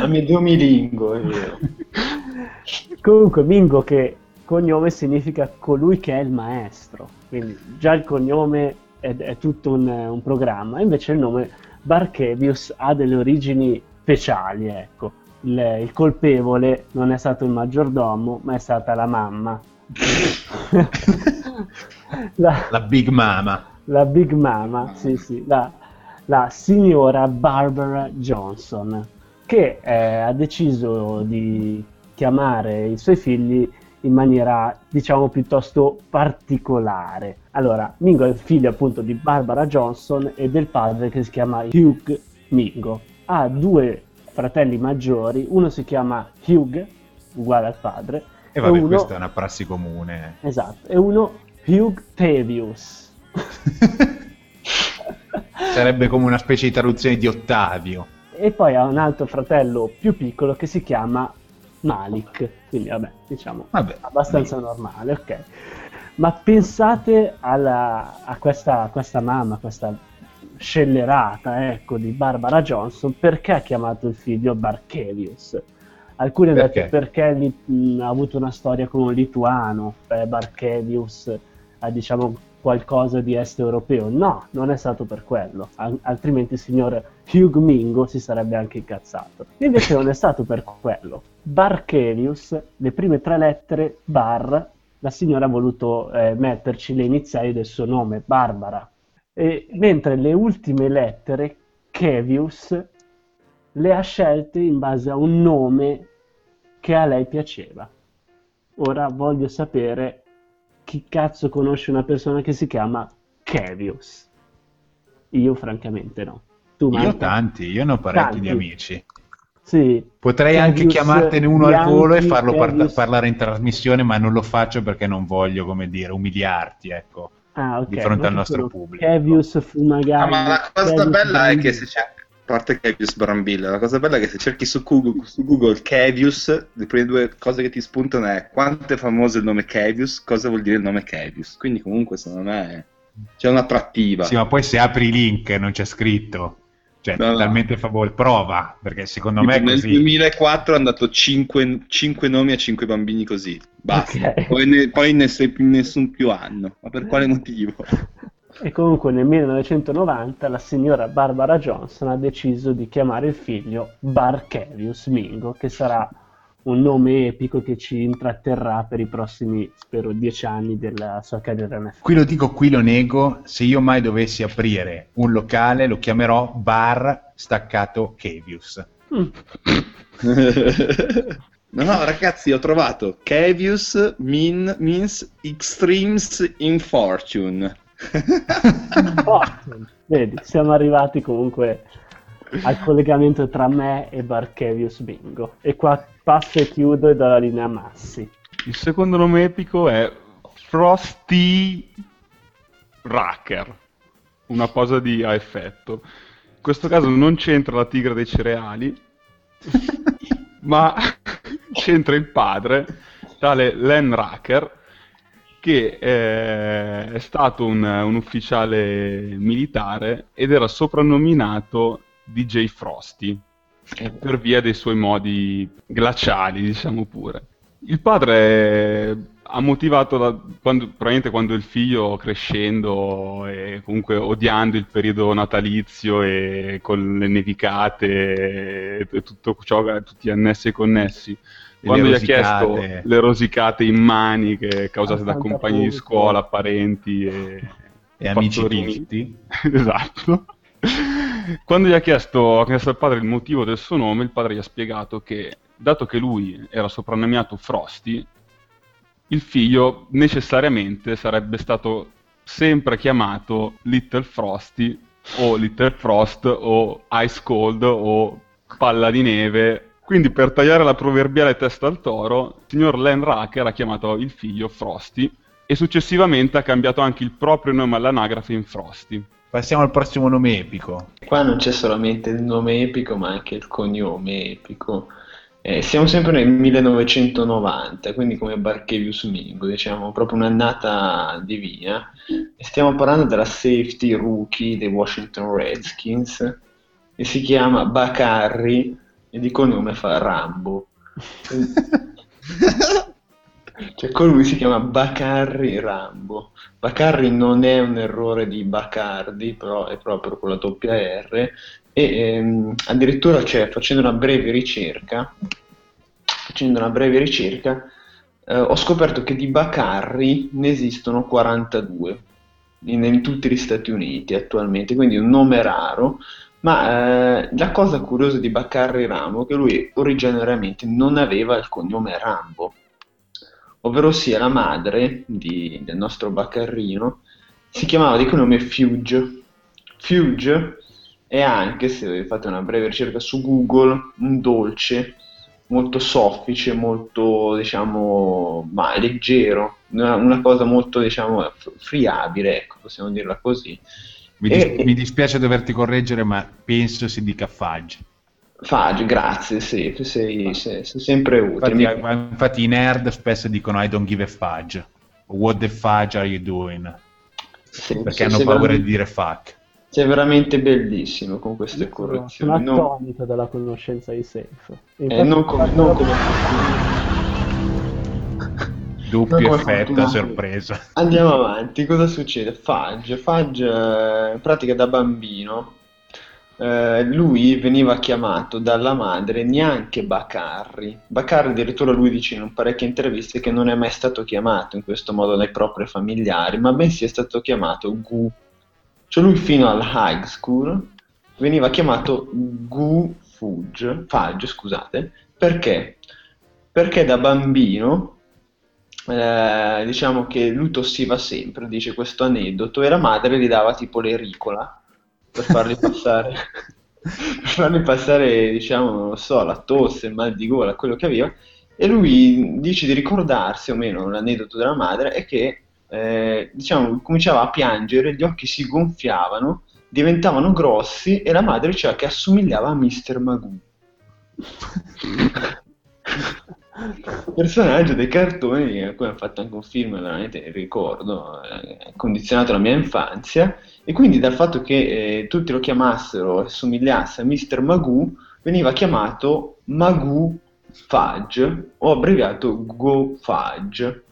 Amedeo Milingo, è vero. Comunque Mingo che cognome significa colui che è il maestro, quindi già il cognome è, è tutto un, un programma, invece il nome Barkevius ha delle origini speciali, ecco. Il, il colpevole non è stato il maggiordomo, ma è stata la mamma. la, La Big Mama. la Big Mama, sì, sì, la, la signora Barbara Johnson, che eh, ha deciso di chiamare i suoi figli in maniera, diciamo, piuttosto particolare. Allora, Mingo è il figlio appunto di Barbara Johnson e del padre che si chiama Hugh Mingo. Ha due fratelli maggiori, uno si chiama Hugh, uguale al padre, E vabbè, uno, questa è una prassi comune. esatto, e uno Hugh Tavius. Sarebbe come una specie di traduzione di Ottavio. E poi ha un altro fratello più piccolo che si chiama Malik, quindi vabbè, diciamo Vabbè, abbastanza normale, ok. Ma pensate alla- a, questa, a questa mamma, questa scellerata, ecco, di Barbara Johnson, perché ha chiamato il figlio Barkevius? Alcuni hanno detto perché ha avuto una storia con un lituano, eh, Barkevius ha diciamo qualcosa di est europeo. No, non è stato per quello, Al- altrimenti il signor Hugh Mingo si sarebbe anche incazzato. Invece non è stato per quello. Barkevius, le prime tre lettere, bar, la signora ha voluto eh, metterci le iniziali del suo nome, Barbara. E, mentre le ultime lettere, Kevius, le ha scelte in base a un nome che a lei piaceva. Ora voglio sapere chi cazzo conosce una persona che si chiama Kevius. Io francamente no. Tu, Io Marco? tanti, io ne ho parecchi Tanti. di amici. Sì. Potrei anche Kevius chiamartene uno al volo e farlo par- parlare in trasmissione, ma non lo faccio perché non voglio, come dire, umiliarti, ecco, Ah, ok. di fronte al nostro pubblico. Kevius Fumagalli. Ah, ma la cosa Kevius bella è che se c'è parte Kevius Brambilla, la cosa bella è che se cerchi su Google, su Google Kevius, le prime due cose che ti spuntano è quanto è famoso il nome Kevius, cosa vuol dire il nome Kevius. Quindi comunque secondo me c'è un'attrattiva. Sì, ma poi se apri i link non c'è scritto. Cioè, No, no. totalmente favore, prova, perché secondo Tipo, me è nel così. 2004 hanno dato 5, nomi a 5 bambini così, basta. Ok. Poi, ne- poi ness- nessun più hanno. Ma per quale motivo? E comunque nel 1990 la signora Barbara Johnson ha deciso di chiamare il figlio Barkevius Mingo, che sarà un nome epico che ci intratterrà per i prossimi, spero, dieci anni della sua carriera NFL. Qui lo dico, qui lo nego, se io mai dovessi aprire un locale lo chiamerò Bar Staccato Kevius. Mm. No, no, ragazzi, ho trovato Kevius mean- means extremes in fortune. Ottimo. Vedi, siamo arrivati comunque al collegamento tra me e Barkevius Bingo. E qua passo e chiudo e do la linea a Massi. Il secondo nome epico è Frosty Racker, una posa di a effetto. In questo caso non c'entra la tigre dei cereali, ma c'entra il padre, tale Len Racker, che eh, è stato un, un ufficiale militare ed era soprannominato DJ Frosty per via dei suoi modi glaciali, diciamo pure. Il padre ha motivato da- quando, probabilmente quando il figlio crescendo e comunque odiando il periodo natalizio e con le nevicate e, tutto ciò, tutti gli annessi e connessi. Quando gli ha chiesto le rosicate in maniche causate da compagni di pubblico. scuola, parenti e, E amici tutti. esatto. Quando gli ha chiesto, ha chiesto al padre il motivo del suo nome, il padre gli ha spiegato che, dato che lui era soprannominato Frosty, il figlio necessariamente sarebbe stato sempre chiamato Little Frosty o Little Frost o Ice Cold o Palla di Neve. Quindi per tagliare la proverbiale testa al toro, il signor Len Racker ha chiamato il figlio Frosty e successivamente ha cambiato anche il proprio nome all'anagrafe in Frosty. Passiamo al prossimo nome epico. Qua non c'è solamente il nome epico, ma anche il cognome epico. Eh, siamo sempre nel 1990, quindi come Barkevius Mingo, diciamo, proprio un'annata divina. E stiamo parlando della safety rookie dei Washington Redskins, che si chiama Bacarri e di cognome fa Rambo. Cioè, colui si chiama Bacarri Rambo. Bacarri non è un errore di Bacardi, però è proprio con la doppia R. E ehm, addirittura, cioè, facendo una breve ricerca, facendo una breve ricerca, eh, ho scoperto che di Bacarri ne esistono 42 in, in tutti gli Stati Uniti attualmente, quindi un nome raro. Ma eh, la cosa curiosa di Bacarri Rambo è che lui originariamente non aveva il cognome Rambo ovvero sia la madre di- del nostro Baccarrino, si chiamava di cognome Fuge. Fuge è anche, se fate una breve ricerca su Google, un dolce molto soffice, molto, diciamo, ma leggero, una, una cosa molto, diciamo, friabile, ecco, possiamo dirla così. Mi, dis- E- mi dispiace doverti correggere, ma penso si dica fudge. Fage, grazie, sì, sei, sei- sei sempre utile. Infatti, Mi- infatti i nerd spesso dicono I don't give a fudge. What the fudge are you doing? sì, Perché sì, hanno paura veramente- di dire fuck. Sei veramente bellissimo con queste Sono correzioni. Non- attonito dalla conoscenza di Safe. Eh, non come- non come- Doppio effetto sorpresa. Andiamo avanti, cosa succede? Fudge, Fudge eh, in pratica da bambino eh, lui veniva chiamato dalla madre neanche Bacarri. Bacarri addirittura lui dice in parecchie interviste che non è mai stato chiamato in questo modo dai propri familiari, ma bensì è stato chiamato Gu. Cioè lui fino al high school veniva chiamato Gu Fudge, Fudge, scusate, perché? Perché da bambino eh, diciamo che lui tossiva sempre, dice questo aneddoto, e la madre gli dava tipo l'ericola per fargli passare, per fargli passare, diciamo, non lo so, la tosse, il mal di gola, quello che aveva, e lui dice di ricordarsi, o meno l'aneddoto della madre, è che, eh, diciamo, cominciava a piangere, gli occhi si gonfiavano, diventavano grossi e la madre diceva che assomigliava a Mr. Magoo. personaggio dei cartoni a cui hanno fatto anche un film veramente ricordo eh, ha condizionato la mia infanzia e quindi dal fatto che eh, tutti lo chiamassero e somigliasse a Mr. Magoo veniva chiamato Magoo Fudge o abbreviato Go Fudge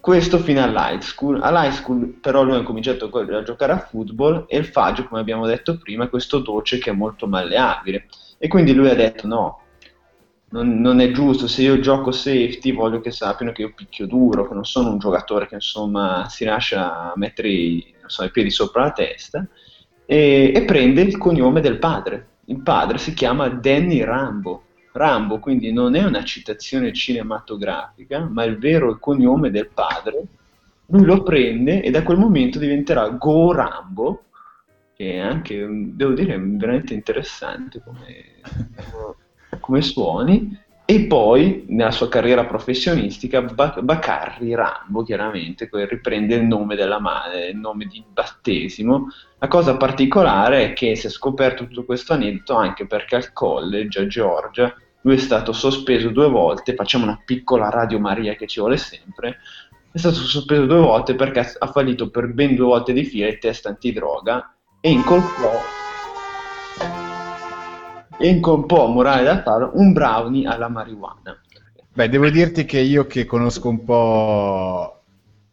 questo fino all'high school all'high school però lui ha cominciato a giocare a football e il Fudge come abbiamo detto prima è questo dolce che è molto malleabile e quindi lui ha detto no non, non è giusto, se io gioco safety voglio che sappiano che io picchio duro, che non sono un giocatore che insomma si lascia mettere i, so, i piedi sopra la testa e, e prende il cognome del padre. Il padre si chiama Danny Rambo. Rambo quindi non è una citazione cinematografica, ma il vero cognome del padre. Lui lo prende e da quel momento diventerà Go Rambo, che è anche, devo dire, veramente interessante come come suoni e poi nella sua carriera professionistica Ba- Bacarri Rambo chiaramente riprende il nome della madre, il nome di battesimo. La cosa particolare è che si è scoperto tutto questo aneddoto anche perché al college a Georgia lui è stato sospeso due volte, facciamo una piccola Radio Maria che ci vuole sempre, è stato sospeso due volte perché ha fallito per ben due volte di fila il test antidroga e incolpò incolpò, morale da faro, un brownie alla marijuana. Beh, devo dirti che io che conosco un po'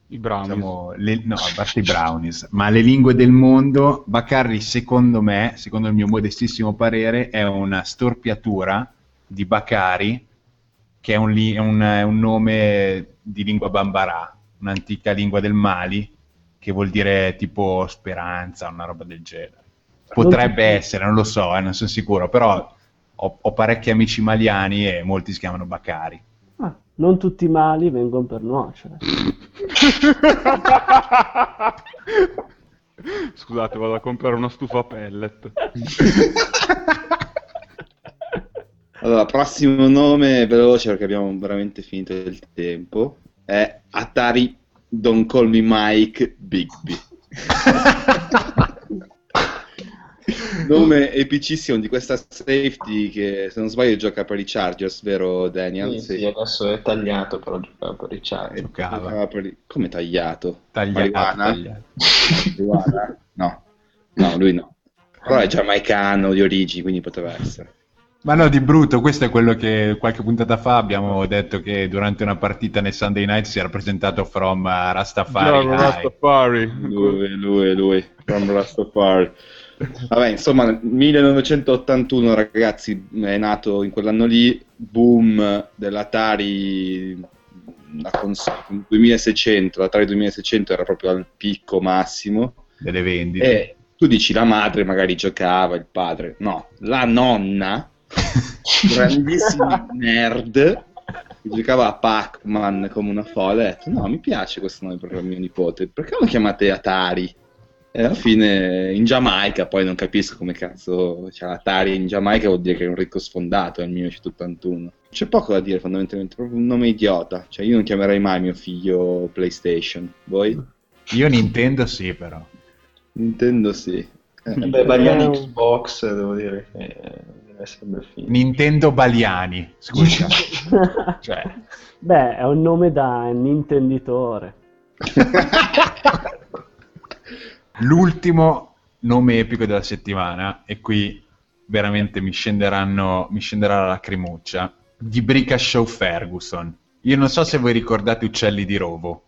i brownies, diciamo, le- no, a parte i brownies, ma le lingue del mondo, Bacarri secondo me, secondo il mio modestissimo parere, è una storpiatura di Bacari, che è un, li- è un- è un nome di lingua bambara, un'antica lingua del Mali, che vuol dire tipo speranza, una roba del genere. Potrebbe essere, non lo so, eh, non sono sicuro, però ho, ho parecchi amici maliani e molti si chiamano Bacari. Non tutti i mali vengono per nuocere. Scusate, vado a comprare una stufa a pellet. Allora, prossimo nome veloce perché abbiamo veramente finito il tempo. È Atari Don't Call Me Mike Bigby. nome epicissimo di questa safety che se non sbaglio gioca per i Chargers, vero Daniel? Sì, sì, adesso è tagliato, però giocava per i Chargers. Giocava per Come tagliato? Tagliato, Marijuana? tagliato. No, no, lui no. Però è giamaicano di origini, quindi poteva essere. Ma no, di brutto, questo è quello che qualche puntata fa abbiamo detto che durante una partita nel Sunday Night si era presentato from uh, Rastafari. High. Rastafari. Lui, lui, lui, from Rastafari. Vabbè, insomma, nel 1981, ragazzi, è nato in quell'anno lì, boom dell'Atari, la console, 2600, l'Atari 2600 era proprio al picco massimo. Delle vendite. E tu dici la madre magari giocava, il padre, no, la nonna, grandissimi nerd, che giocava a Pac-Man come una folle, ha detto no, mi piace questo nome per mio nipote, perché lo chiamate Atari? E alla fine in Giamaica, poi non capisco come cazzo c'è l'Atari in Giamaica, vuol dire che è un ricco sfondato nel 1981. C'è poco da dire fondamentalmente, proprio un nome idiota, cioè io non chiamerei mai mio figlio PlayStation, voi? Io Nintendo sì, però. Nintendo sì. Eh, Beh, Bagliani Xbox, devo dire che deve essere bel film. Nintendo Baliani, scusa. cioè, Beh, è un nome da nintenditore. l'ultimo nome epico della settimana, e qui veramente mi scenderanno, mi scenderà la lacrimuccia, di Brica Show Ferguson. Io non so se voi ricordate Uccelli di Rovo,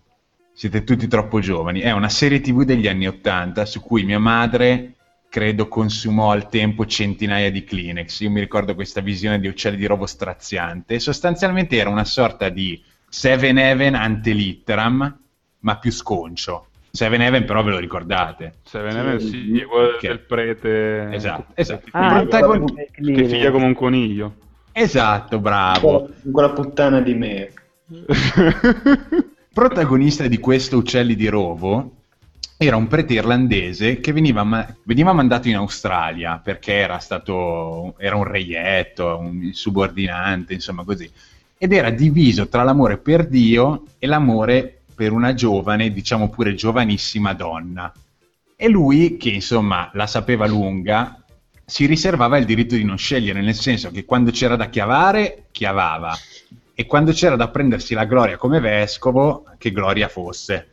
siete tutti troppo giovani, è una serie tv degli anni Ottanta su cui mia madre credo consumò al tempo centinaia di Kleenex. Io mi ricordo questa visione di Uccelli di Rovo straziante. Sostanzialmente era una sorta di Seven Heaven ante litteram, ma più sconcio. Seven Heaven però ve lo ricordate. Seven Heaven sì, quello del prete Esatto, esatto. che Ah, con che figlia come un coniglio. Esatto, bravo. Quella puttana di me. protagonista di questo Uccelli di Rovo era un prete irlandese che veniva, ma- veniva mandato in Australia perché era stato era un reietto, un subordinante, insomma così. Ed era diviso tra l'amore per Dio e l'amore per una giovane, diciamo pure giovanissima donna. E lui, che insomma la sapeva lunga, si riservava il diritto di non scegliere, nel senso che quando c'era da chiavare, chiavava, e quando c'era da prendersi la gloria come vescovo, che gloria fosse.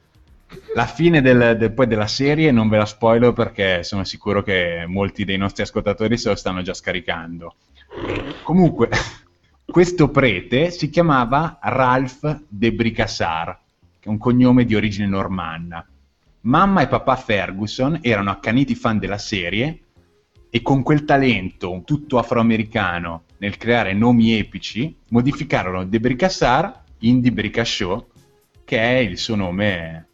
La fine del- del- poi della serie non ve la spoiler perché sono sicuro che molti dei nostri ascoltatori se lo stanno già scaricando. Comunque, questo prete si chiamava Ralph de Bricassar, che è un cognome di origine normanna. Mamma e papà Ferguson erano accaniti fan della serie e con quel talento tutto afroamericano nel creare nomi epici, modificarono De Bricassar in Di Bricasshaw, che è il suo nome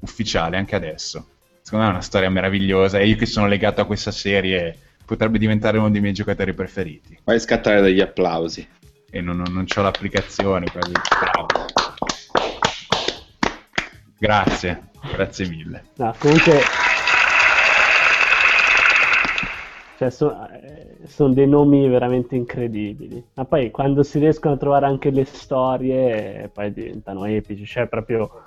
ufficiale anche adesso. Secondo me è una storia meravigliosa e io che sono legato a questa serie potrebbe diventare uno dei miei giocatori preferiti. Vai a scattare degli applausi. E non, non, ho l'applicazione. quindi- bravo. Grazie, grazie mille. No, comunque... Cioè, sono dei nomi veramente incredibili. Ma poi quando si riescono a trovare anche le storie, eh, poi diventano epici. Cioè, proprio...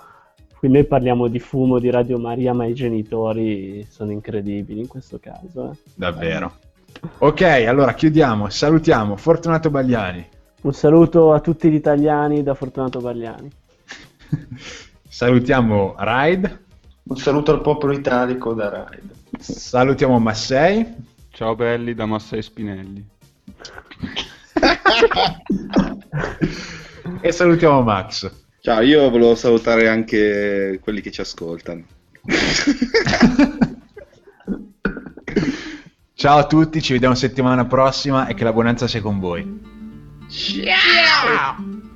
Qui noi parliamo di fumo di Radio Maria, ma i genitori sono incredibili in questo caso. eh. Davvero. Ok, allora chiudiamo. Salutiamo Fortunato Bagliani. Un saluto a tutti gli italiani da Fortunato Bagliani. Salutiamo Raid. Un saluto al popolo italico da Raid. Salutiamo Massei. Ciao belli da Massai Spinelli. E salutiamo Max. Ciao, io volevo salutare anche quelli che ci ascoltano. Ciao a tutti, ci vediamo settimana prossima e che la buonanza sia con voi. Ciao!